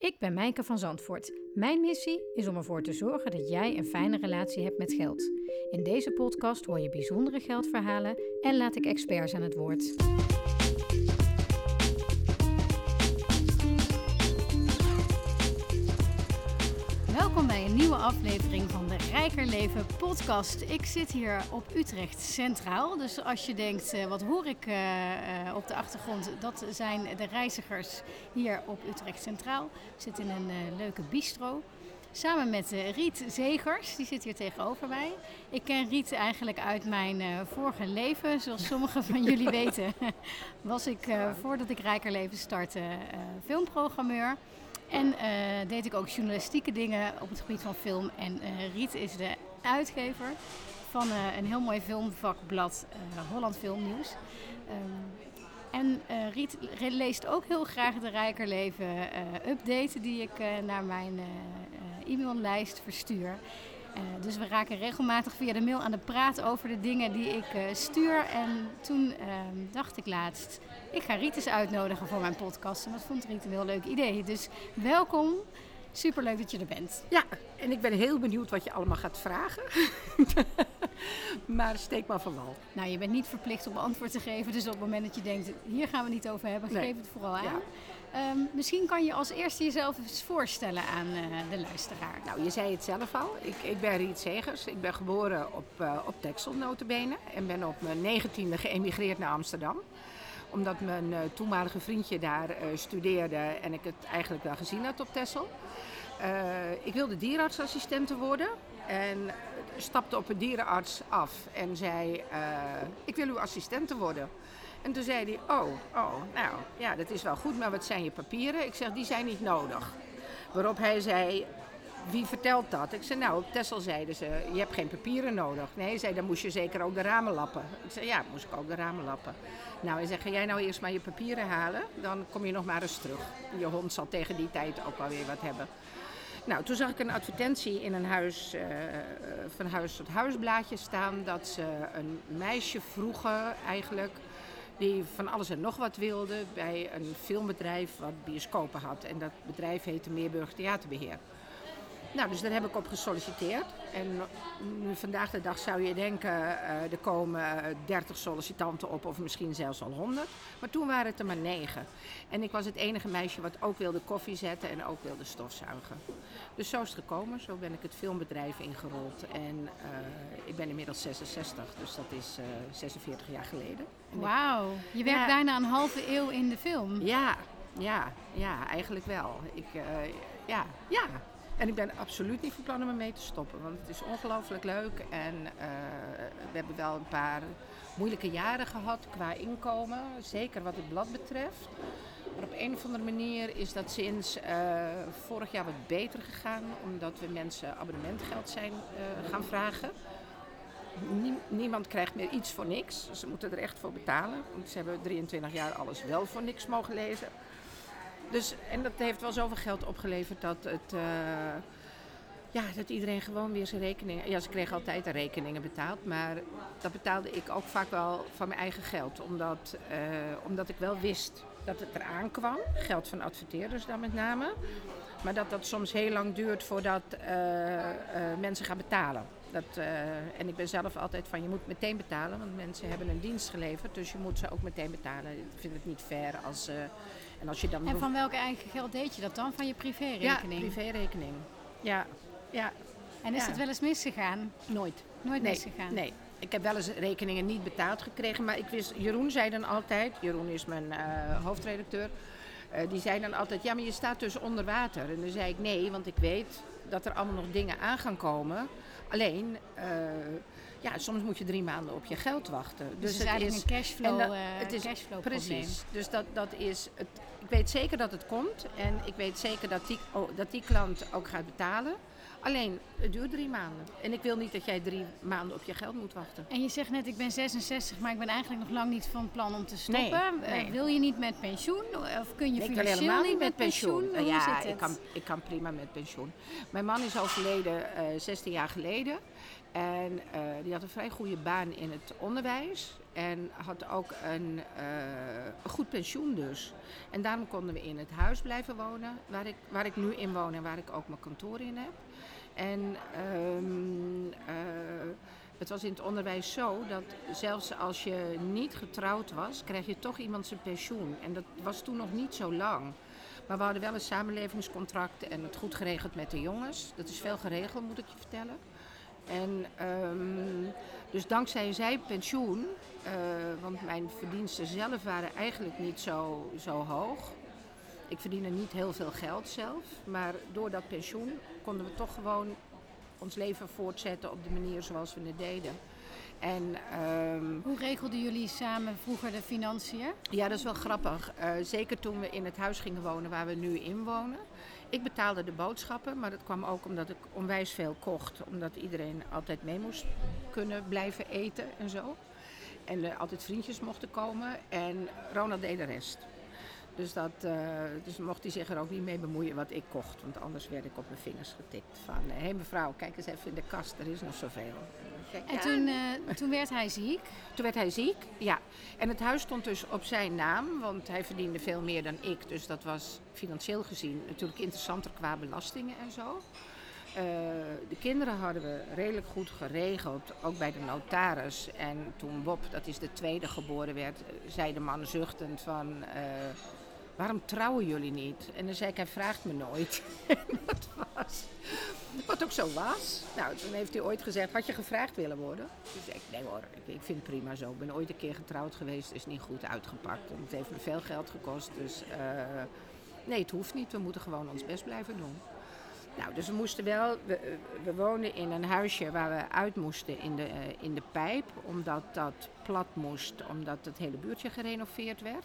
Ik ben Mijke van Zandvoort. Mijn missie is om ervoor te zorgen dat jij een fijne relatie hebt met geld. In deze podcast hoor je bijzondere geldverhalen en laat ik experts aan het woord. Welkom bij een nieuwe aflevering van de Rijker Leven podcast. Ik zit hier op Utrecht Centraal. Dus als je denkt, uh, wat hoor ik uh, uh, op de achtergrond? Dat zijn de reizigers hier op Utrecht Centraal. Ik zit in een leuke bistro. Samen met Riet Zegers, die zit hier tegenover mij. Ik ken Riet eigenlijk uit mijn vorige leven. Zoals sommigen van jullie weten, was ik voordat ik Rijker Leven startte filmprogrammeur. En uh, deed ik ook journalistieke dingen op het gebied van film. En uh, Riet is de uitgever van uh, een heel mooi filmvakblad, Holland Filmnieuws. Um, en Riet leest ook heel graag de Rijkerleven update die ik naar mijn e-maillijst verstuur. Uh, dus we raken regelmatig via de mail aan de praat over de dingen die ik uh, stuur. En toen uh, dacht ik laatst, ik ga Riet eens uitnodigen voor mijn podcast. En dat vond Riet een heel leuk idee. Dus welkom. Superleuk dat je er bent. Ja, en ik ben heel benieuwd wat je allemaal gaat vragen. maar steek maar van wal. Nou, je bent niet verplicht om antwoord te geven. Dus op het moment dat je denkt, hier gaan we niet over hebben, nee. geef het vooral aan. Ja. Um, misschien kan je als eerste jezelf eens voorstellen aan uh, de luisteraar. Nou, je zei het zelf al. Ik, ik ben Riet Zegers. Ik ben geboren op, uh, op Texel, notabene. En ben op mijn negentiende geëmigreerd naar Amsterdam omdat mijn uh, toenmalige vriendje daar studeerde en ik het eigenlijk wel gezien had op Texel. Ik wilde dierenartsassistente worden en stapte op een dierenarts af en zei: Ik wil uw assistente worden. En toen zei hij: Oh, oh, nou ja, dat is wel goed, maar wat zijn je papieren? Ik zeg: Die zijn niet nodig. Waarop hij zei: wie vertelt dat? Ik zei, nou, op Tessel zeiden ze, je hebt geen papieren nodig. Nee, hij zei, dan moest je zeker ook de ramen lappen. Ik zei, ja, moest ik ook de ramen lappen. Nou, hij zei, ga jij nou eerst maar je papieren halen, dan kom je nog maar eens terug. Je hond zal tegen die tijd ook wel weer wat hebben. Nou, toen zag ik een advertentie in een huis, uh, van huis tot huisblaadje staan dat ze een meisje vroegen eigenlijk die van alles en nog wat wilde bij een filmbedrijf wat bioscopen had. En dat bedrijf heette Meerburg Theaterbeheer. Nou, dus daar heb ik op gesolliciteerd. En nu vandaag de dag zou je denken, uh, er komen 30 sollicitanten op of misschien zelfs al 100. Maar toen waren het er maar 9. En ik was het enige meisje wat ook wilde koffie zetten en ook wilde stofzuigen. Dus zo is het gekomen. Zo ben ik het filmbedrijf ingerold. En uh, ik ben inmiddels 66, dus dat is uh, 46 jaar geleden. Wauw, je werkt ja, bijna een halve eeuw in de film. Ja, ja, ja, eigenlijk wel. Ik, uh, ja, ja, en ik ben absoluut niet van plan om ermee te stoppen. Want het is ongelooflijk leuk. En uh, we hebben wel een paar moeilijke jaren gehad qua inkomen. Zeker wat het blad betreft. Maar op een of andere manier is dat sinds uh, vorig jaar wat beter gegaan. Omdat we mensen abonnementgeld zijn uh, gaan vragen. Nie niemand krijgt meer iets voor niks. Ze moeten er echt voor betalen. Ze hebben 23 jaar alles wel voor niks mogen lezen. Dus, en dat heeft wel zoveel geld opgeleverd dat het. Uh, ja, dat iedereen gewoon weer zijn rekeningen. Ja, ze kregen altijd de rekeningen betaald. Maar dat betaalde ik ook vaak wel van mijn eigen geld. Omdat, uh, omdat ik wel wist dat het eraan kwam. Geld van adverteerders dan met name. Maar dat dat soms heel lang duurt voordat uh, mensen gaan betalen. Dat, en ik ben zelf altijd van je moet meteen betalen. Want mensen hebben een dienst geleverd. Dus je moet ze ook meteen betalen. Ik vind het niet fair als en, als je dan en van welk eigen geld deed je dat dan? Van je privérekening? Ja, privérekening. Ja, ja. En is ja. het wel eens misgegaan? Nooit. Nooit nee. misgegaan? Nee. Ik heb wel eens rekeningen niet betaald gekregen, maar ik wist, Jeroen zei dan altijd, Jeroen is mijn uh, hoofdredacteur, uh, die zei dan altijd, ja maar je staat dus onder water. En dan zei ik nee, want ik weet dat er allemaal nog dingen aan gaan komen. Alleen, uh, ja, soms moet je drie maanden op je geld wachten. Dus, dus het is eigenlijk is, een cashflow, dat, het is, cashflow precies. Probleem. Dus dat, dat is het, ik weet zeker dat het komt en ik weet zeker dat die, oh, dat die klant ook gaat betalen. Alleen, het duurt drie maanden. En ik wil niet dat jij drie maanden op je geld moet wachten. En je zegt net, ik ben 66, maar ik ben eigenlijk nog lang niet van plan om te stoppen. Nee, nee. Uh, wil je niet met pensioen? Of kun je ik financieel niet met pensioen? pensioen? Uh, ja, ik kan, ik kan prima met pensioen. Mijn man is overleden uh, 16 jaar geleden. En eh, die had een vrij goede baan in het onderwijs. En had ook een, eh, goed pensioen dus. En daarom konden we in het huis blijven wonen waar ik, waar ik nu in woon en waar ik ook mijn kantoor in heb. En ehm, eh, het was in het onderwijs zo dat zelfs als je niet getrouwd was, kreeg je toch iemand zijn pensioen. En dat was toen nog niet zo lang. Maar we hadden wel een samenlevingscontract en het goed geregeld met de jongens. Dat is veel geregeld, moet ik je vertellen. En ehm, dus dankzij zij pensioen, eh, want mijn verdiensten zelf waren eigenlijk niet zo, zo hoog. Ik verdiende niet heel veel geld zelf, maar door dat pensioen konden we toch gewoon ons leven voortzetten op de manier zoals we het deden. En, um, Hoe regelden jullie samen vroeger de financiën? Ja, dat is wel grappig. Uh, zeker toen we in het huis gingen wonen waar we nu in wonen. Ik betaalde de boodschappen, maar dat kwam ook omdat ik onwijs veel kocht. Omdat iedereen altijd mee moest kunnen blijven eten en zo. En er altijd vriendjes mochten komen. En Ronald deed de rest. Dus, dat, uh, dus mocht hij zich er ook niet mee bemoeien wat ik kocht. Want anders werd ik op mijn vingers getikt van... Hé hey mevrouw, kijk eens even in de kast, er is nog zoveel. En toen, uh, toen werd hij ziek? Toen werd hij ziek, ja. En het huis stond dus op zijn naam, want hij verdiende veel meer dan ik. Dus dat was financieel gezien natuurlijk interessanter qua belastingen en zo. Uh, de kinderen hadden we redelijk goed geregeld, ook bij de notaris. En toen Bob, dat is de tweede, geboren werd, zei de man zuchtend van... Uh, waarom trouwen jullie niet? En dan zei ik, hij vraagt me nooit. dat was wat ook zo was. Nou, toen heeft hij ooit gezegd, had je gevraagd willen worden? Toen zei ik, nee hoor, ik, vind het prima zo. Ik ben ooit een keer getrouwd geweest, is niet goed uitgepakt. Het heeft me veel geld gekost, dus uh, nee, het hoeft niet. We moeten gewoon ons best blijven doen. Nou, dus we moesten wel, we, we woonden in een huisje waar we uit moesten in de, uh, in de pijp, omdat dat plat moest, omdat het hele buurtje gerenoveerd werd.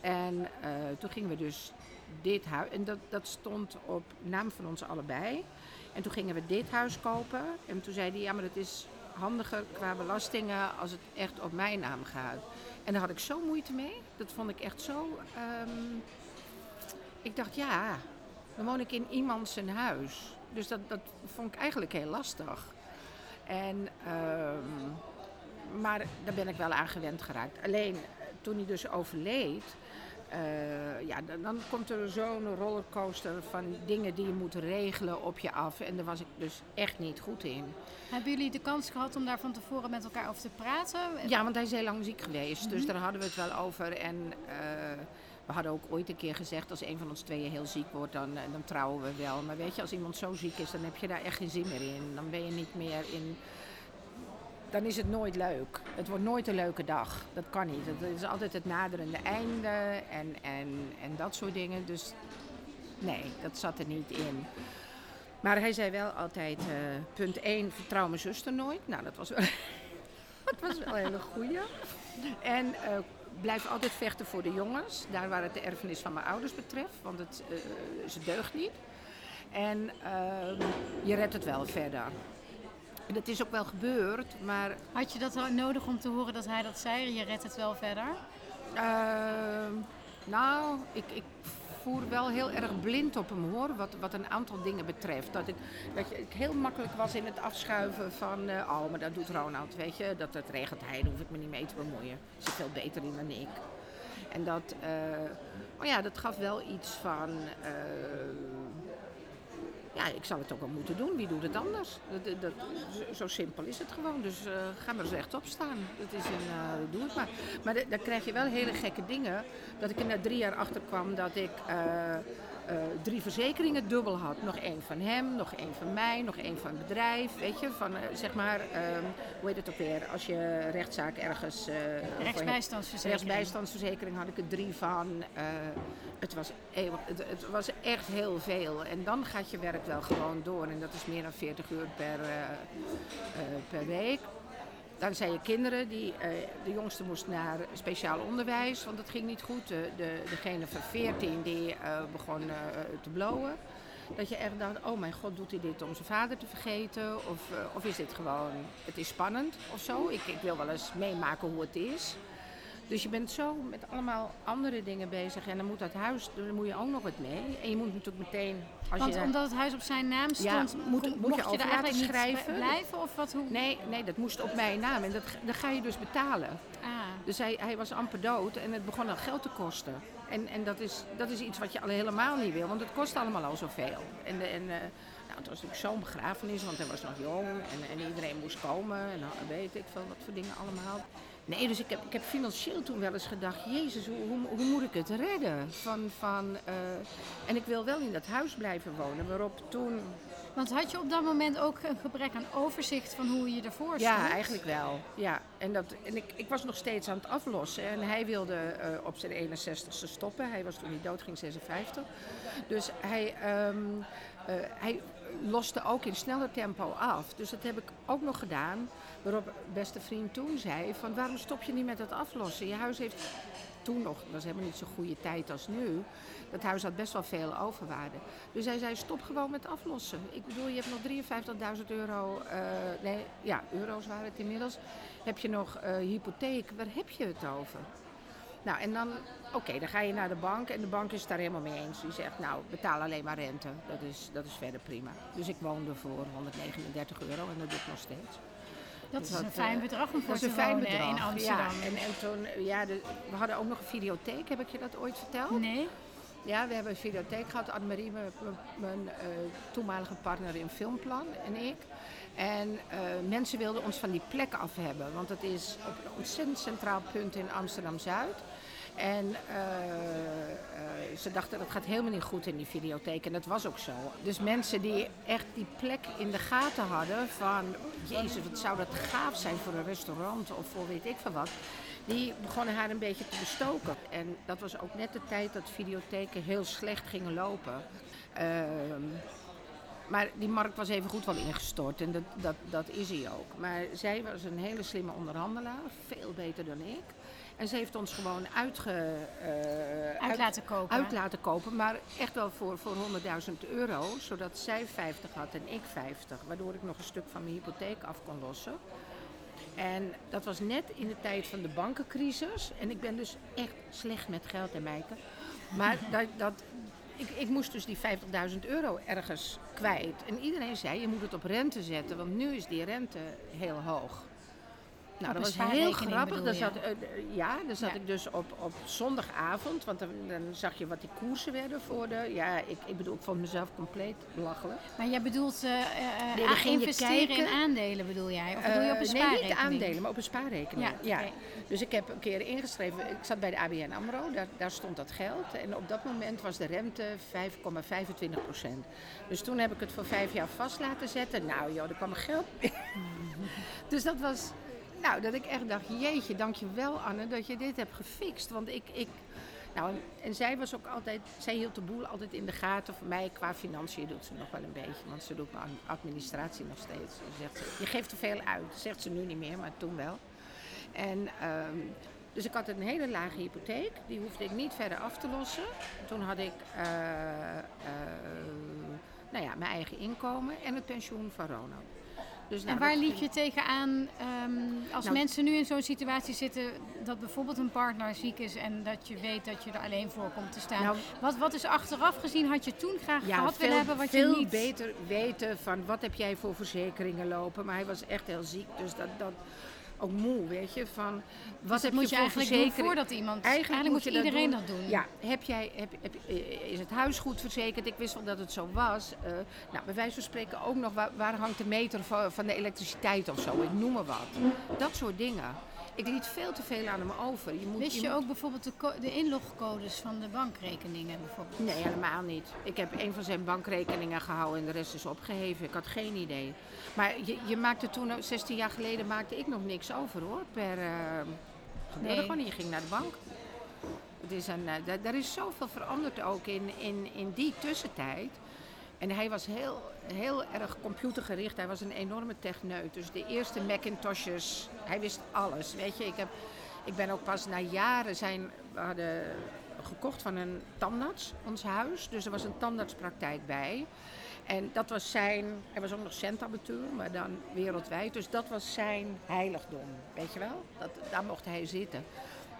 En uh, toen gingen we dus dit huis, en dat, dat stond op naam van ons allebei. En toen gingen we dit huis kopen. En toen zei hij, ja, maar het is handiger qua belastingen als het echt op mijn naam gaat. En daar had ik zo moeite mee. Dat vond ik echt zo. Um, ik dacht, ja, dan woon ik in iemand zijn huis. Dus dat, dat vond ik eigenlijk heel lastig. En, um, maar daar ben ik wel aan gewend geraakt. Alleen toen hij dus overleed, uh, ja, dan, dan, komt er zo'n rollercoaster van dingen die je moet regelen op je af. En daar was ik dus echt niet goed in. Hebben jullie de kans gehad om daar van tevoren met elkaar over te praten? Ja, want hij is heel lang ziek geweest. Mm -hmm. Dus daar hadden we het wel over. En uh, we hadden ook ooit een keer gezegd, als een van ons tweeën heel ziek wordt, dan, dan trouwen we wel. Maar weet je, als iemand zo ziek is, dan heb je daar echt geen zin meer in. Dan ben je niet meer in dan is het nooit leuk. Het wordt nooit een leuke dag. Dat kan niet. Het is altijd het naderende einde en, en, en dat soort dingen. Dus nee, dat zat er niet in. Maar hij zei wel altijd, uh, punt 1, vertrouw mijn zuster nooit. Nou, dat was wel, dat was wel een hele goeie. En uh, blijf altijd vechten voor de jongens. Daar waar het de erfenis van mijn ouders betreft. Want het, uh, ze deugt niet. En ehm, je redt het wel verder. En dat is ook wel gebeurd, maar... Had je dat nodig om te horen dat hij dat zei? Je redt het wel verder? Uh, nou, ik, ik voer wel heel erg blind op hem hoor, wat, wat een aantal dingen betreft. Dat ik, dat ik heel makkelijk was in het afschuiven van, uh, oh, maar dat doet Ronald, weet je. Dat het regelt hij, daar hoef ik me niet mee te bemoeien. Zit veel beter in dan ik. En dat, uh, oh ja, dat gaf wel iets van... Uh, ja, ik zal het ook wel moeten doen. Wie doet het anders? Dat, dat, zo simpel is het gewoon. Dus uh, ga maar eens rechtop staan. Dat is een, uh, doe het maar. Maar dan krijg je wel hele gekke dingen. Dat ik er na drie jaar achter kwam dat ik uh, drie verzekeringen dubbel had. Nog één van hem, nog één van mij, nog één van het bedrijf. Weet je, van zeg maar, um, hoe heet het ook weer? Als je rechtszaak ergens... rechtsbijstandsverzekering. Rechtsbijstandsverzekering had ik er drie van. het, was, het, het was echt heel veel. En dan gaat je werk wel gewoon door. En dat is meer dan 40 uur per, uh, uh, per week. Dan zijn je kinderen, die, uh, de jongste moest naar speciaal onderwijs, want dat ging niet goed. De, de, degene van 14 die begon te blowen. Dat je echt dacht, oh mijn god, doet hij dit om zijn vader te vergeten? Of, of is dit gewoon, het is spannend of zo? Ik, ik wil wel eens meemaken hoe het is. Dus je bent zo met allemaal andere dingen bezig. En dan moet dat huis, dan moet je ook nog wat mee. En je moet natuurlijk meteen... Als Want je, omdat het huis op zijn naam Ja, stond, moet- kon- moet je je laten eigenlijk schrijven. niet blijven? Of wat, hoe? Nee, nee, dat moest op mijn naam. En dat, dat ga je dus betalen. Ah. Dus hij, hij was amper dood en het begon al geld te kosten. En, en dat, is, dat is iets wat je al helemaal niet wil, want het kost allemaal al zoveel. En, en, eh, nou, het was natuurlijk zo'n begrafenis, want hij was nog jong en, en iedereen moest komen. En weet ik veel wat voor dingen allemaal. Nee, dus ik heb, ik heb financieel toen wel eens gedacht, jezus, hoe, hoe, hoe moet ik het redden? Van, van, eh, en ik wil wel in dat huis blijven wonen, waarop toen Want had je op dat moment ook een gebrek aan overzicht van hoe je ervoor stond? Ja, eigenlijk wel. Ja. En, dat, en ik, ik was nog steeds aan het aflossen. En hij wilde eh, op zijn 61ste stoppen. Hij was toen hij dood ging 56. Dus hij, ehm, eh, hij loste ook in sneller tempo af. Dus dat heb ik ook nog gedaan. Waarop beste vriend toen zei van waarom stop je niet met het aflossen? Je huis heeft toen nog, het was helemaal niet zo'n goede tijd als nu. Dat huis had best wel veel overwaarde. Dus hij zei stop gewoon met aflossen. Ik bedoel, je hebt nog 53.000 euro, eh, nee, ja, euro's waren het inmiddels. Heb je nog eh, hypotheek, waar heb je het over? Nou, en dan, oké, dan ga je naar de bank en de bank is het daar helemaal mee eens. Die zegt, nou, betaal alleen maar rente. Dat is, dat is verder prima. Dus ik woonde voor 139 euro en dat doe ik nog steeds. Dat is Dus een dat, fijn eh, bedrag om voor Dat is te een fijn wonen bedrag. in Amsterdam. Ja, en, en toen, ja, de- we hadden ook nog een videotheek. Heb ik je dat ooit verteld? Nee? Ja, we hebben een videotheek gehad. Annemarie, mijn, mijn- mijn eh, toenmalige partner in Filmplan en ik. En eh, mensen wilden ons van die plek af hebben. Want het is op een ontzettend centraal punt in Amsterdam-Zuid. En eh, eh, ze dachten dat gaat helemaal niet goed in die videotheek. En dat was ook zo. Dus mensen die echt die plek in de gaten hadden van... Jezus, wat zou dat gaaf zijn voor een restaurant of voor weet ik veel wat. Die begonnen haar een beetje te bestoken. En dat was ook net de tijd dat videotheken heel slecht gingen lopen. Ehm, maar die markt was even goed wel ingestort en dat, dat, dat is hij ook. Maar zij was een hele slimme onderhandelaar, veel beter dan ik. En ze heeft ons gewoon uitge, eh, Uit laten kopen. uit laten kopen, maar echt wel voor, voor 100.000 euro, zodat zij 50 had en ik 50. Waardoor ik nog een stuk van mijn hypotheek af kon lossen. En dat was net in de tijd van de bankencrisis. En ik ben dus echt slecht met geld, hè Mijke. Maar dat, dat, ik, ik moest dus die 50.000 euro ergens kwijt. En iedereen zei, je moet het op rente zetten, want nu is die rente heel hoog. Nou, dat was heel grappig. Dan je? zat, eh, eh, ja, dan zat Ja. ik dus op, op zondagavond, want dan, dan zag je wat die koersen werden voor de... Ja, ik, ik bedoel, ik vond mezelf compleet belachelijk. Maar jij bedoelt eh, eh, Nee, investeren in aandelen bedoel jij? Of bedoel je op een Eh, spaarrekening? Nee, niet aandelen, maar op een spaarrekening. Ja, Ja. Dus ik heb een keer ingeschreven, ik zat bij de ABN AMRO, daar, daar stond dat geld. En op dat moment was de rente 5,25 procent. Dus toen heb ik het voor vijf jaar vast laten zetten. Nou joh, er kwam geld Dus dat was, nou dat ik echt dacht, jeetje, dankjewel Anne dat je dit hebt gefixt. Want ik, ik nou, en, zij was ook altijd, zij hield de boel altijd in de gaten. Voor mij qua financiën doet ze nog wel een beetje, want ze doet mijn administratie nog steeds. Ze zegt, ze, je geeft te veel uit, zegt ze nu niet meer, maar toen wel. En, ehm, dus ik had een hele lage hypotheek, die hoefde ik niet verder af te lossen. Toen had ik eh, eh, nou ja, mijn eigen inkomen en het pensioen van Ronald. Dus, nou, En waar dat liep je tegenaan ehm, als Nou- mensen nu in zo'n situatie zitten dat bijvoorbeeld een partner ziek is en dat je weet dat je er alleen voor komt te staan? Nou- wat, wat is achteraf gezien, had je toen graag ja, gehad veel, willen hebben wat je niet... beter weten van wat heb jij voor verzekeringen lopen. Maar hij was echt heel ziek, dus dat, dat ook moe, weet je. Van, wat Dus dat heb moet je voor eigenlijk doen voordat iemand... Eigenlijk, Eigenlijk, moet je iedereen dat doen. Ja, heb jij, heb, heb, eh, is het huis goed verzekerd? Ik wist wel dat het zo was. Eh, nou, bij wijze van spreken ook nog, waar, waar hangt de meter van, van de elektriciteit of zo? Ik noem maar wat. Dat soort dingen. Ik liet veel te veel aan hem over. Je moet, Wist je ook bijvoorbeeld de, de inlogcodes van de bankrekeningen bijvoorbeeld? Nee, helemaal niet. Ik heb een van zijn bankrekeningen gehouden en de rest is opgeheven. Ik had geen idee. Maar je, je maakte toen, 16 jaar geleden, maakte ik nog niks over hoor. Per, eh gebeurde Nee. gewoon niet. Je ging naar de bank. Het is een, eh, daar is zoveel veranderd ook in, in, in die tussentijd. En hij was heel, heel erg computergericht. Hij was een enorme techneut. Dus de eerste Macintoshes, hij wist alles. Weet je, ik, heb, ik ben ook pas na jaren zijn, we hadden gekocht van een tandarts, ons huis. Dus er was een tandartspraktijk bij. En dat was zijn, hij was ook nog centabateur, maar dan wereldwijd. Dus dat was zijn heiligdom, weet je wel? Dat, daar mocht hij zitten.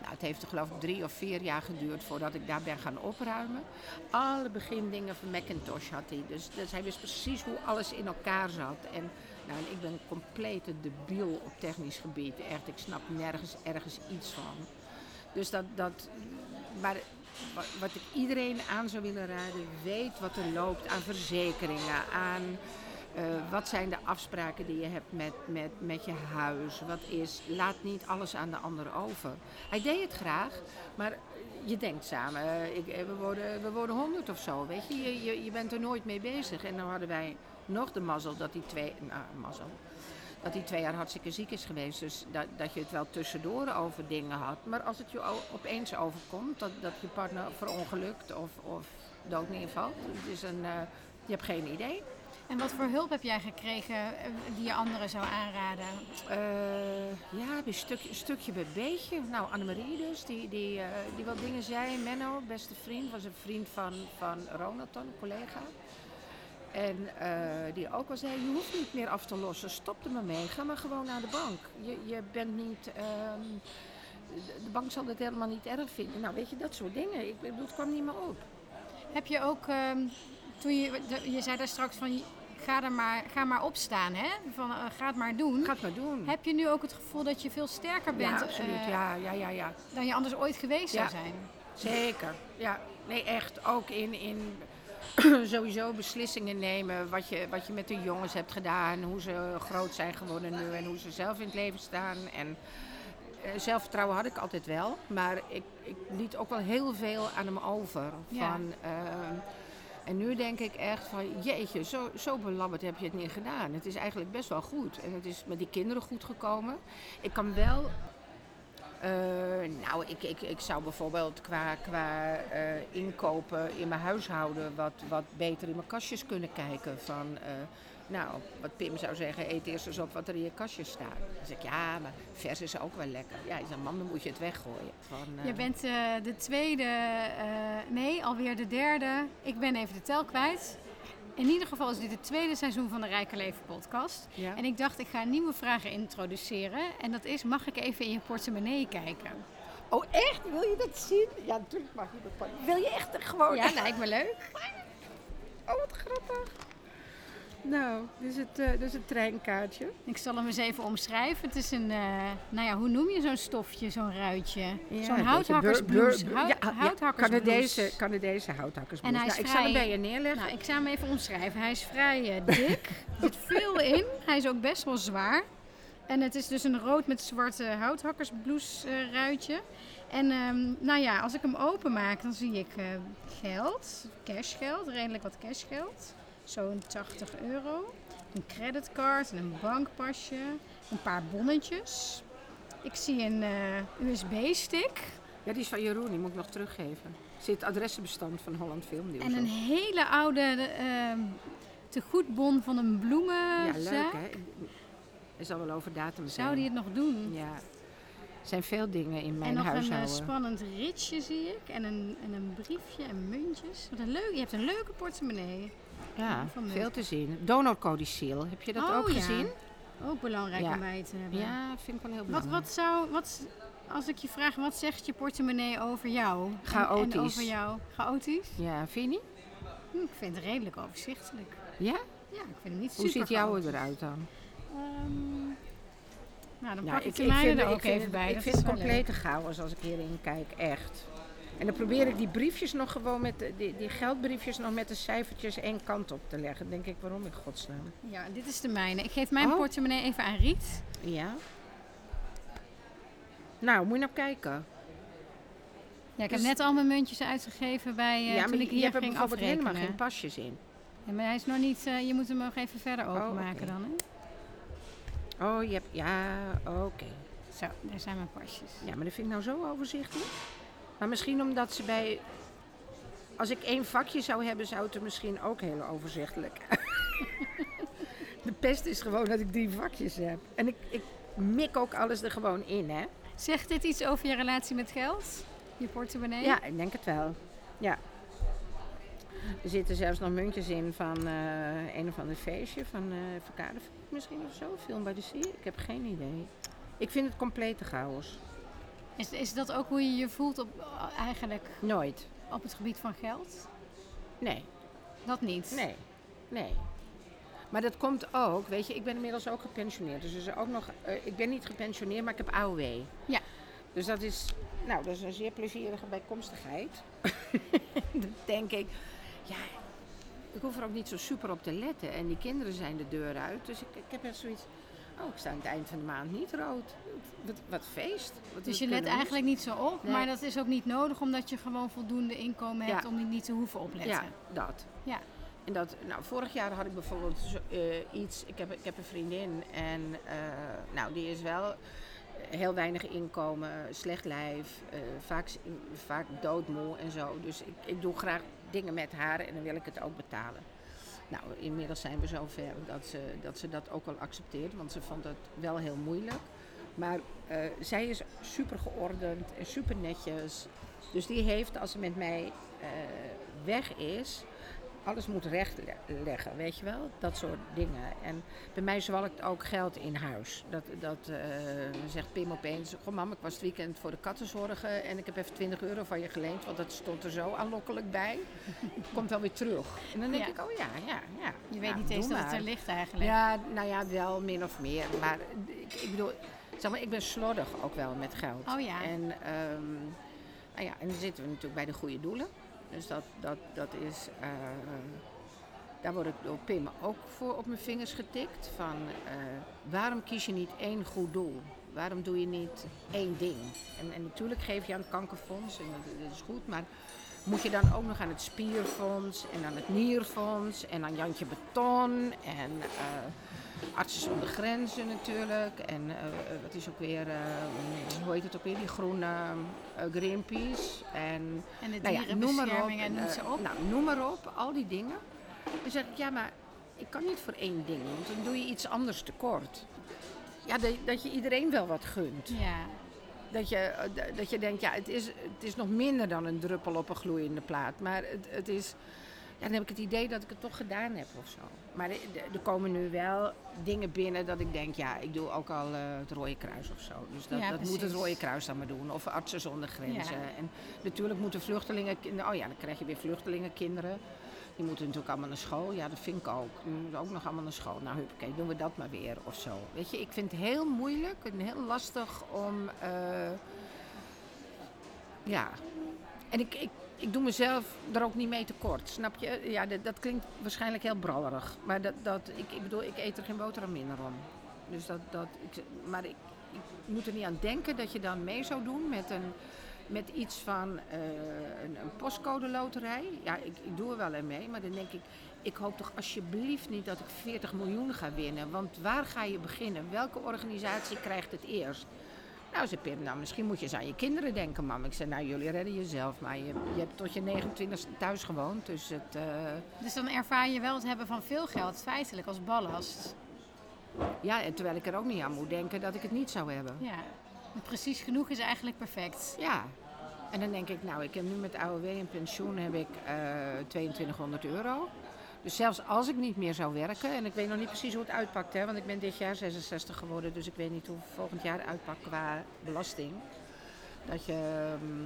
Nou, het heeft geloof ik drie of vier jaar geduurd voordat ik daar ben gaan opruimen. Alle begindingen van Macintosh had hij. Dus, dus hij wist precies hoe alles in elkaar zat. En nou, en ik ben een complete debiel op technisch gebied. Echt, ik snap nergens ergens iets van. Dus dat, dat maar wa- wat ik iedereen aan zou willen raden, weet wat er loopt aan verzekeringen, aan eh, wat zijn de afspraken die je hebt met, met, met je huis, wat is, laat niet alles aan de ander over. Hij deed het graag, maar je denkt samen, eh, ik, eh, we, worden, we worden honderd of zo, weet je? Je, je, bent er nooit mee bezig. En dan hadden wij nog de mazzel dat die twee, nou, dat hij twee jaar hartstikke ziek is geweest. Dus dat, dat je het wel tussendoor over dingen had. Maar als het je opeens overkomt, dat, dat je partner verongelukt of, of dood neervalt. Het is een, je hebt geen idee. En wat voor hulp heb jij gekregen eh, die je anderen zou aanraden? Eh, ja, een stukje, stukje bij beetje. Nou, Annemarie dus, die, die, eh, die wat dingen zei. Menno, beste vriend, was een vriend van, van een collega. En die ook al zei, je hoeft niet meer af te lossen, stop er maar mee. Ga maar gewoon naar de bank. Je, je bent niet... ehm, de- bank zal het helemaal niet erg vinden. Nou, weet je, dat soort dingen. Ik bedoel, het kwam niet meer op. Heb je ook, ehm, toen je, de- je zei daar straks van, ga, er maar, ga maar opstaan, hè? Van, eh, ga het maar doen. Ga het maar doen. Heb je nu ook het gevoel dat je veel sterker bent ja, absoluut. eh, ja, ja, ja, ja. dan je anders ooit geweest Ja. zou zijn? Zeker, ja. Nee, echt. Ook in, in sowieso beslissingen nemen. Wat je, wat je met de jongens hebt gedaan. Hoe ze groot zijn geworden nu. En hoe ze zelf in het leven staan. En eh, zelfvertrouwen had ik altijd wel. Maar ik, ik liet ook wel heel veel aan hem over. Ja. Van, ehm, en nu denk ik echt van, jeetje, zo, zo belabberd heb je het niet gedaan. Het is eigenlijk best wel goed. En het is met die kinderen goed gekomen. Ik kan wel eh, nou, ik, ik, ik zou bijvoorbeeld qua, qua eh, inkopen in mijn huishouden wat, wat beter in mijn kastjes kunnen kijken. Van, eh, nou, wat Pim zou zeggen, eet eerst eens op wat er in je kastjes staat. Dan zeg ik, ja, maar vers is ook wel lekker. Ja, ik zeg, mam, dan moet je het weggooien. Van, eh, Je bent eh, de tweede, eh, nee, alweer de derde. Ik ben even de tel kwijt. In ieder geval is dit het tweede seizoen van de Rijker Leven podcast. ja? En ik dacht, ik ga nieuwe vragen introduceren. En dat is, mag ik even in je portemonnee kijken? Oh, echt? Wil je dat zien? Ja, natuurlijk mag je dat pakken. Wil je echt gewoon? Ja, lijkt me leuk. Oh, wat grappig. Nou, dit is het, is het treinkaartje. Ik zal hem eens even omschrijven. Het is een, eh, nou ja, hoe noem je zo'n stofje, zo'n ruitje? Ja, zo'n houthakkersblouse. Hout- ja, houthakkersblouse. Canadese, Canadese houthakkersblouse. En hij is nou, ik zal hem bij je neerleggen. Nou, ik zal hem even omschrijven. Hij is vrij eh, dik. er zit veel in. Hij is ook best wel zwaar. En het is dus een rood met zwarte houthakkersblouse ruitje. En ehm, nou ja, als ik hem openmaak, dan zie ik geld, cashgeld, redelijk wat cashgeld. Zo'n 80 euro. Een creditcard en een bankpasje. Een paar bonnetjes. Ik zie een eh, USB-stick. Ja, die is van Jeroen, die moet ik nog teruggeven. Er zit het adressenbestand van Holland Filmnieuws En een hele oude eh, tegoedbon van een Ja, bloemenzaak. leuk hè? Hij zal wel over datum zijn. Zou die het nog doen? Ja. Er zijn veel dingen in mijn en nog een eh, spannend ritje zie ik. En een, en een briefje en muntjes. Wat een leuk, je hebt een leuke portemonnee. Ja, van de- veel te zien. Donorcodicil, heb je dat Oh, ook ja. gezien? Ook belangrijk Ja. om bij te hebben. Ja, vind ik wel heel Wat, belangrijk. wat zou, wat, als ik je vraag, wat zegt je portemonnee over jou? En- En, Chaotisch. over jou? Chaotisch? Ja, vind je niet? Hm, ik vind het redelijk overzichtelijk. Ja? Ja, ik vind hem niet Hoe super ziet jouw chaotisch. eruit dan? Ehm, nou, dan pak ik, de mijne er ook even het- bij. Ik vind het wel leuk. complete chaos als ik hierin kijk, echt. En dan probeer ik die briefjes nog gewoon met, de- die, die geldbriefjes nog met de cijfertjes één kant op te leggen. Dan denk ik, waarom in godsnaam? Ja, dit is de mijne. Ik geef mijn Oh. portemonnee even aan Riet. Ja. Nou, moet je nou kijken. Ja, ik heb Dus- net al mijn muntjes uitgegeven bij uh, ja, toen maar ik je hier er ging afrekenen. helemaal geen pasjes in. Ja, maar hij is nog niet, eh, je moet hem nog even verder openmaken oké. dan. Hè? Oh, je hebt, ja, oké. Zo, daar zijn mijn pasjes. Ja, maar dat vind ik nou zo overzichtelijk. Maar misschien omdat ze bij... Als ik één vakje zou hebben, zou het er misschien ook heel overzichtelijk. De pest is gewoon dat ik drie vakjes heb. En ik, ik mik ook alles er gewoon in, hè? Zegt dit iets over je relatie met geld? Je portemonnee? Ja, ik denk het wel. Ja. Er zitten zelfs nog muntjes in van eh, een of ander feestje van Verkade misschien of zo. Film bij de Zee. Ik heb geen idee. Ik vind het complete chaos. Is, is dat ook hoe je je voelt op, eigenlijk Nooit. op het gebied van geld? Nee, Dat niet? nee, nee. Maar dat komt ook, weet je, ik ben inmiddels ook gepensioneerd. Dus is ook nog, eh, ik ben niet gepensioneerd, maar ik heb AOW. Ja. Dus dat is, nou, dat is een zeer plezierige bijkomstigheid. dan denk ik, ja, ik hoef er ook niet zo super op te letten. En die kinderen zijn de deur uit. Dus ik, ik heb echt zoiets, oh, ik sta aan het eind van de maand niet rood. Wat, wat feest. Wat Dus je let eigenlijk niet zo op, Nee. maar dat is ook niet nodig omdat je gewoon voldoende inkomen hebt Ja. om die niet te hoeven opletten. Ja, dat. Ja. En dat, nou, vorig jaar had ik bijvoorbeeld eh, iets. Ik heb, ik heb een vriendin en eh, nou, die is wel heel weinig inkomen, slecht lijf, eh, vaak, vaak doodmoe en zo. Dus ik, ik doe graag dingen met haar en dan wil ik het ook betalen. Nou, inmiddels zijn we zover dat ze, dat ze dat ook wel accepteert, want ze vond het wel heel moeilijk. Maar eh, zij is super geordend en super netjes. Dus die heeft, als ze met mij eh, weg is, alles moet rechtleggen, weet je wel? Dat soort dingen. En bij mij zwalkt ook geld in huis. Dat, dat eh, zegt Pim opeens, goh mam, ik was het weekend voor de katten zorgen en ik heb even 20 euro van je geleend, want dat stond er zo aanlokkelijk bij. Komt wel weer terug. En dan denk Ja. ik, oh ja, ja, ja. Je weet niet eens dat het er ligt eigenlijk. Ja, nou ja, wel min of meer. Maar ik, ik bedoel, zeg maar, ik ben slordig ook wel met geld. Oh ja. En, ehm, nou ja, en dan zitten we natuurlijk bij de goede doelen. Dus dat, dat, dat is, eh, daar word ik door Pim ook voor op mijn vingers getikt. Van eh, waarom kies je niet één goed doel? Waarom doe je niet één ding? En, en natuurlijk geef je aan het kankerfonds, en dat, is goed, maar moet je dan ook nog aan het spierfonds en aan het nierfonds en aan Jantje Beton en eh, Artsen zonder Grenzen natuurlijk. En eh, eh, wat is ook weer, eh, hoe heet het ook weer, die groene eh, Greenpeace. En En de nou ja, noem maar op. en noem eh, ze op. Nou, noem maar op, al die dingen. Dan zeg ik, ja, maar ik kan niet voor één ding, want dan doe je iets anders tekort. Ja, dat, dat je iedereen wel wat gunt. Ja. Dat je, eh, dat je denkt, ja, het is, het is nog minder dan een druppel op een gloeiende plaat. Maar het, het is, dan heb ik het idee dat ik het toch gedaan heb of zo. Maar er, komen nu wel dingen binnen dat ik denk, ja, ik doe ook al eh, het Rode Kruis of zo. Dus dat, Ja, dat moet het. Rode Kruis dan maar doen. Of Artsen zonder Grenzen. Ja. En natuurlijk moeten vluchtelingen, oh ja, dan krijg je weer vluchtelingenkinderen. Die moeten natuurlijk allemaal naar school. Ja, dat vind ik ook. Die moeten ook nog allemaal naar school. Nou, huppakee, doen we dat maar weer of zo. Weet je, ik vind het heel moeilijk en heel lastig om... eh, ja. En ik, ik, ik doe mezelf er ook niet mee tekort, snap je? Ja, dat, dat klinkt waarschijnlijk heel brallerig. Maar dat, dat, ik, ik bedoel, ik eet er geen boterham minder om. Dus dat, dat, ik, maar ik, moet er niet aan denken dat je dan mee zou doen met, een, met iets van eh, een, een postcode loterij. Ja, ik, ik doe er wel aan mee, maar dan denk ik... Ik hoop toch alsjeblieft niet dat ik 40 miljoen ga winnen. Want waar ga je beginnen? Welke organisatie krijgt het eerst? Nou, zei Pim, nou misschien moet je eens aan je kinderen denken, mam. Ik zei, nou jullie redden jezelf, maar je, je hebt tot je 29 thuis gewoond. Dus het, eh, Dus dan ervaar je wel het hebben van veel geld feitelijk als ballast. ja, en terwijl ik er ook niet aan moet denken dat ik het niet zou hebben. Ja. Precies genoeg is eigenlijk perfect. Ja. En dan denk ik, nou, ik heb nu met AOW en pensioen heb ik eh 2200 euro. Dus zelfs als ik niet meer zou werken, en ik weet nog niet precies hoe het uitpakt, hè, want ik ben dit jaar 66 geworden, dus ik weet niet hoe volgend jaar uitpakt qua belasting. Dat je, ehm,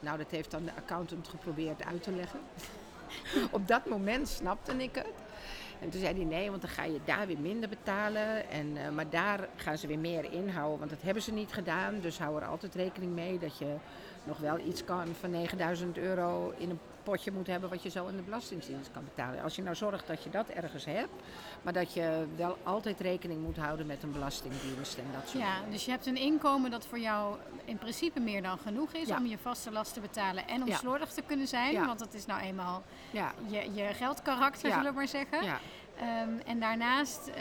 nou, dat heeft dan de accountant geprobeerd uit te leggen. Op dat moment snapte ik het. En toen zei hij nee, want dan ga je daar weer minder betalen. En, eh, maar daar gaan ze weer meer inhouden, want dat hebben ze niet gedaan. Dus hou er altijd rekening mee dat je nog wel iets kan van 9000 euro in een potje moet hebben wat je zo in de belastingdienst kan betalen. Als je nou zorgt dat je dat ergens hebt, maar dat je wel altijd rekening moet houden met een belastingdienst en dat soort Ja, dus je hebt een inkomen dat voor jou in principe meer dan genoeg is Ja. om je vaste last te betalen en om slordig te kunnen zijn. Want dat is nou eenmaal Ja, je, je geldkarakter, zullen we maar zeggen. Ehm, en daarnaast eh,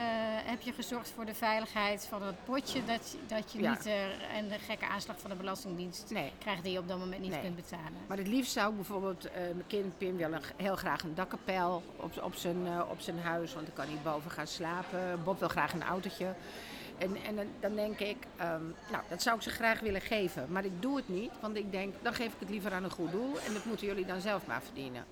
heb je gezorgd voor de veiligheid van het potje dat, dat je Ja. niet eh, een gekke aanslag van de Belastingdienst nee. krijgt die je op dat moment niet Nee. kunt betalen. Maar het liefst zou ik bijvoorbeeld, eh, mijn kind Pim wil een- heel graag een dakkapel op, op, zijn, op zijn huis, want dan kan hij boven gaan slapen. Bob wil graag een autootje. En, en dan, dan denk ik, ehm, nou, dat zou ik ze graag willen geven. Maar ik doe het niet, want ik denk, dan geef ik het liever aan een goed doel. En dat moeten jullie dan zelf maar verdienen.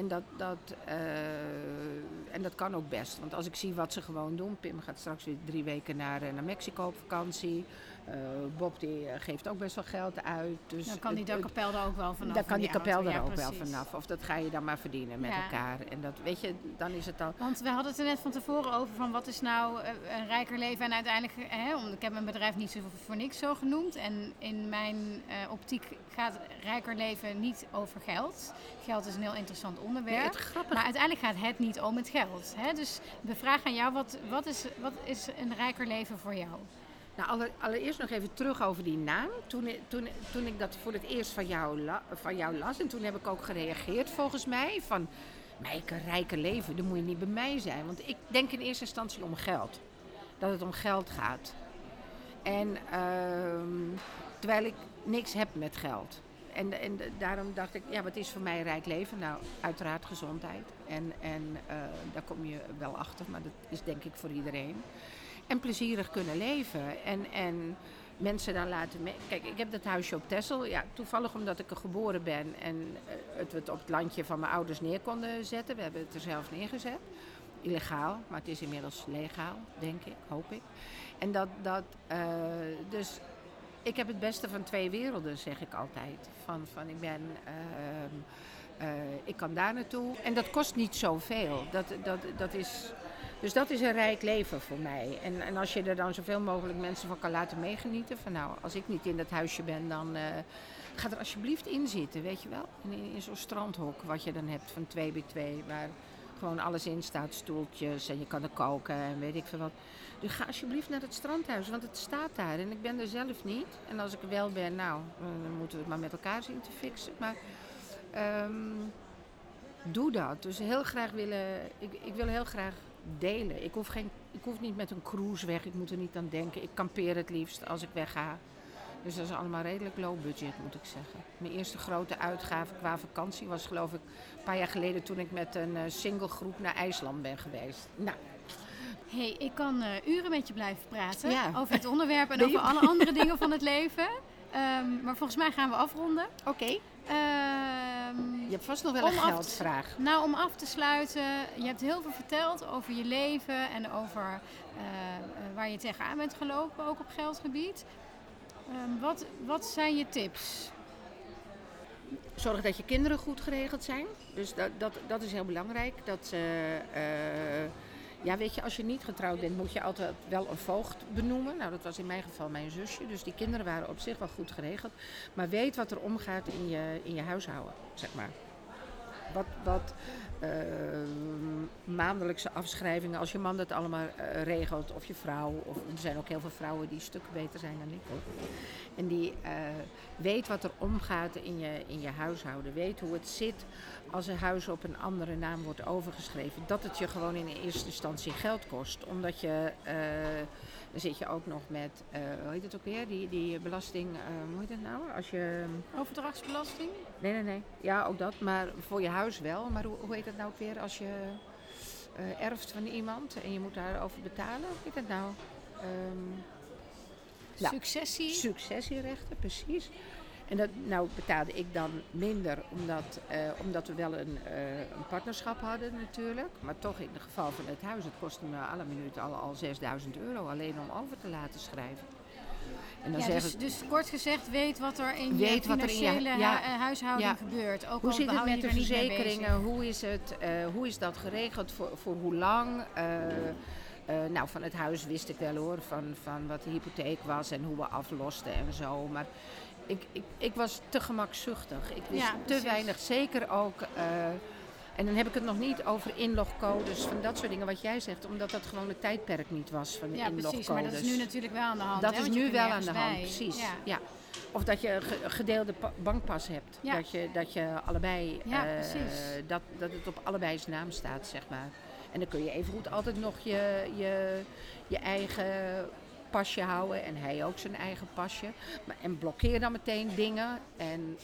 En dat, dat, eh, en dat kan ook best. Want als ik zie wat ze gewoon doen. Pim gaat straks weer drie weken naar, eh, naar Mexico op vakantie. Eh, Bob die eh, geeft ook best wel geld uit. Dus Dan kan die het- het- kapel er ook wel vanaf. dan kan die kapel auto. er Ja, ook wel vanaf. Of dat ga je dan maar verdienen met Ja. elkaar. En dat weet je, dan is het al. Want we hadden het er net van tevoren over van wat is nou eh, een rijker leven. En uiteindelijk, hè, ik heb mijn bedrijf niet zo voor niks zo genoemd. En in mijn optiek gaat rijker leven niet over geld. Geld is een heel interessant onderwerp. Nee, Maar uiteindelijk gaat het niet om het geld. Hè? Dus de vraag aan jou, wat, wat, is, wat is een rijker leven voor jou? Nou, aller- allereerst nog even terug over die naam. Toen, toen, toen ik dat voor het eerst van jou, van las, en toen heb ik ook gereageerd volgens mij van... Mijke, rijke leven, dat moet je niet bij mij zijn. Want ik denk in eerste instantie om geld. Dat het om geld gaat. En ehm, terwijl ik niks heb met geld. En, en daarom dacht ik, ja, wat is voor mij rijk leven? Nou, uiteraard gezondheid. En, en eh, daar kom je wel achter, maar dat is denk ik voor iedereen. En plezierig kunnen leven. En, en mensen dan laten mee. Kijk, ik heb dat huisje op Texel. Ja, toevallig omdat ik er geboren ben en eh, het het op het landje van mijn ouders neer konden zetten. We hebben het er zelf neergezet. Illegaal, maar het is inmiddels legaal, denk ik, hoop ik. En dat, dat eh, dus ik heb het beste van twee werelden, zeg ik altijd. Van, van ik ben, ehm, eh, ik kan daar naartoe. En dat kost niet zoveel. Dat, dat, dat is, dus dat is een rijk leven voor mij. En, en als je er dan zoveel mogelijk mensen van kan laten meegenieten. Van nou, als ik niet in dat huisje ben, dan eh, ga er alsjeblieft in zitten, weet je wel. In, in, zo'n strandhok wat je dan hebt van 2 bij 2 waar gewoon alles in staat, stoeltjes en je kan er koken en weet ik veel wat. Dus ga alsjeblieft naar het strandhuis, want het staat daar en ik ben er zelf niet. En als ik wel ben, nou, eh, dan moeten we het maar met elkaar zien te fixen. Maar ehm, doe dat. Dus heel graag willen, ik, ik wil heel graag delen. Ik hoef, geen, ik hoef niet met een cruise weg, ik moet er niet aan denken. Ik kampeer het liefst als ik wegga. Dus dat is allemaal redelijk low budget, moet ik zeggen. Mijn eerste grote uitgave qua vakantie was geloof ik een paar jaar geleden toen ik met een eh, single groep naar IJsland ben geweest. Nou, hey, ik kan eh, uren met je blijven praten Ja. over het onderwerp en over alle andere dingen van het leven. Ehm, maar volgens mij gaan we afronden. oké. Ehm, Je hebt vast nog wel Om een te- geldvraag. Nou, om af te sluiten, je hebt heel veel verteld over je leven en over eh, eh, waar je tegenaan bent gelopen, ook op geldgebied. Ehm, wat, wat zijn je tips? Zorg dat je kinderen goed geregeld zijn. Dus dat, dat, dat is heel belangrijk. Dat ze, eh, ja, weet je, als je niet getrouwd bent, moet je altijd wel een voogd benoemen. Nou, dat was in mijn geval mijn zusje. Dus die kinderen waren op zich wel goed geregeld. Maar weet wat er omgaat in je, in je huishouden, zeg maar. Wat, wat eh, maandelijkse afschrijvingen, als je man dat allemaal eh, regelt, of je vrouw. Of, er zijn ook heel veel vrouwen die stukken beter zijn dan ik. Hoor. En die eh, weet wat er omgaat in je, in je huishouden. Weet hoe het zit als een huis op een andere naam wordt overgeschreven. Dat het je gewoon in eerste instantie geld kost. Omdat je, eh, dan zit je ook nog met, hoe heet het ook weer, die, die belasting, hoe heet het nou? Als je, Overdrachtsbelasting? nee, nee, nee, ja ook dat, maar voor je huis wel. Maar hoe, hoe heet het nou ook weer als je eh, erft van iemand en je moet daarover betalen? Hoe heet nou? Ehm, Nou, Successie? Successierechten, precies. En dat, nou betaalde ik dan minder omdat, eh, omdat we wel een, eh, een partnerschap hadden natuurlijk. Maar toch in het geval van het huis, het kostte me alle minuten al, al 6000 euro alleen om over te laten schrijven. En dan ja, dus, ik, dus kort gezegd, weet wat er in je er in financiële ja, eh, huishouding gebeurt. Ook hoe zit het met de er verzekeringen? Hoe is, het, eh, hoe is dat geregeld? Voor, voor hoe lang? Eh, nou, van het huis wist ik wel hoor, van, van wat de hypotheek was en hoe we aflosten en zo. Maar ik, ik, ik was te gemakzuchtig. Ik wist te weinig. Zeker ook. En dan heb ik het nog niet over inlogcodes, van dat soort dingen wat jij zegt, omdat dat gewoon het tijdperk niet was van de Ja, inlogcodes. precies. Maar dat is nu natuurlijk wel aan de hand. Dat hè, is nu wel aan de hand, bij. precies. Ja. Ja. Of dat je een ge- gedeelde pa- bankpas hebt. Ja. Dat, je, dat je allebei, Ja, eh, dat, dat het op allebei zijn naam staat, zeg maar. En dan kun je evengoed altijd nog je, je, je eigen pasje houden en hij ook zijn eigen pasje. Maar, en blokkeer dan meteen dingen. En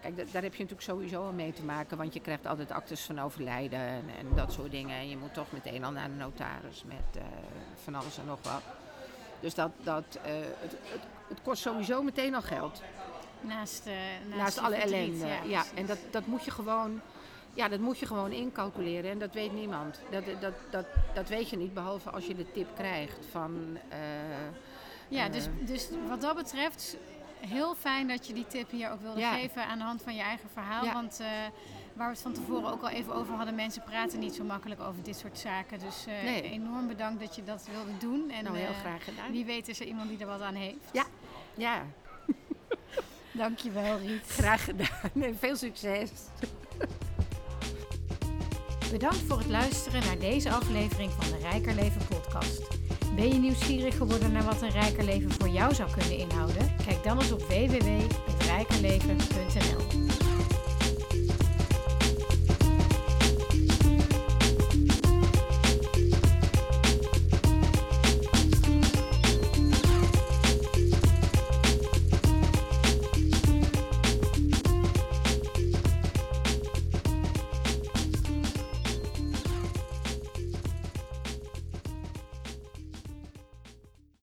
kijk, da- daar heb je natuurlijk sowieso al mee te maken, want je krijgt altijd actes van overlijden en, en dat soort dingen. En je moet toch meteen al naar de notaris met eh, van alles en nog wat. Dus dat, dat, eh, het, het, het kost sowieso meteen al geld. Naast, eh, naast, alle verdriet, ellende. Ja, precies. en dat, dat moet je gewoon. Ja, dat moet je gewoon incalculeren en dat weet niemand. Dat, dat, dat, dat weet je niet, behalve als je de tip krijgt van... Ja, dus, dus wat dat betreft, heel fijn dat je die tip hier ook wilde Ja. geven aan de hand van je eigen verhaal. Ja. Want eh, waar we het van tevoren ook al even over hadden, mensen praten niet zo makkelijk over dit soort zaken. Dus eh, Nee. enorm bedankt dat je dat wilde doen. En nou, heel eh, graag gedaan. wie weet is er iemand die er wat aan heeft. Ja. Ja, Dankjewel Riet. graag gedaan. En veel succes. Bedankt voor het luisteren naar deze aflevering van de Rijker Leven podcast. Ben je nieuwsgierig geworden naar wat een rijker leven voor jou zou kunnen inhouden? Kijk dan eens op www.rijkerleven.nl.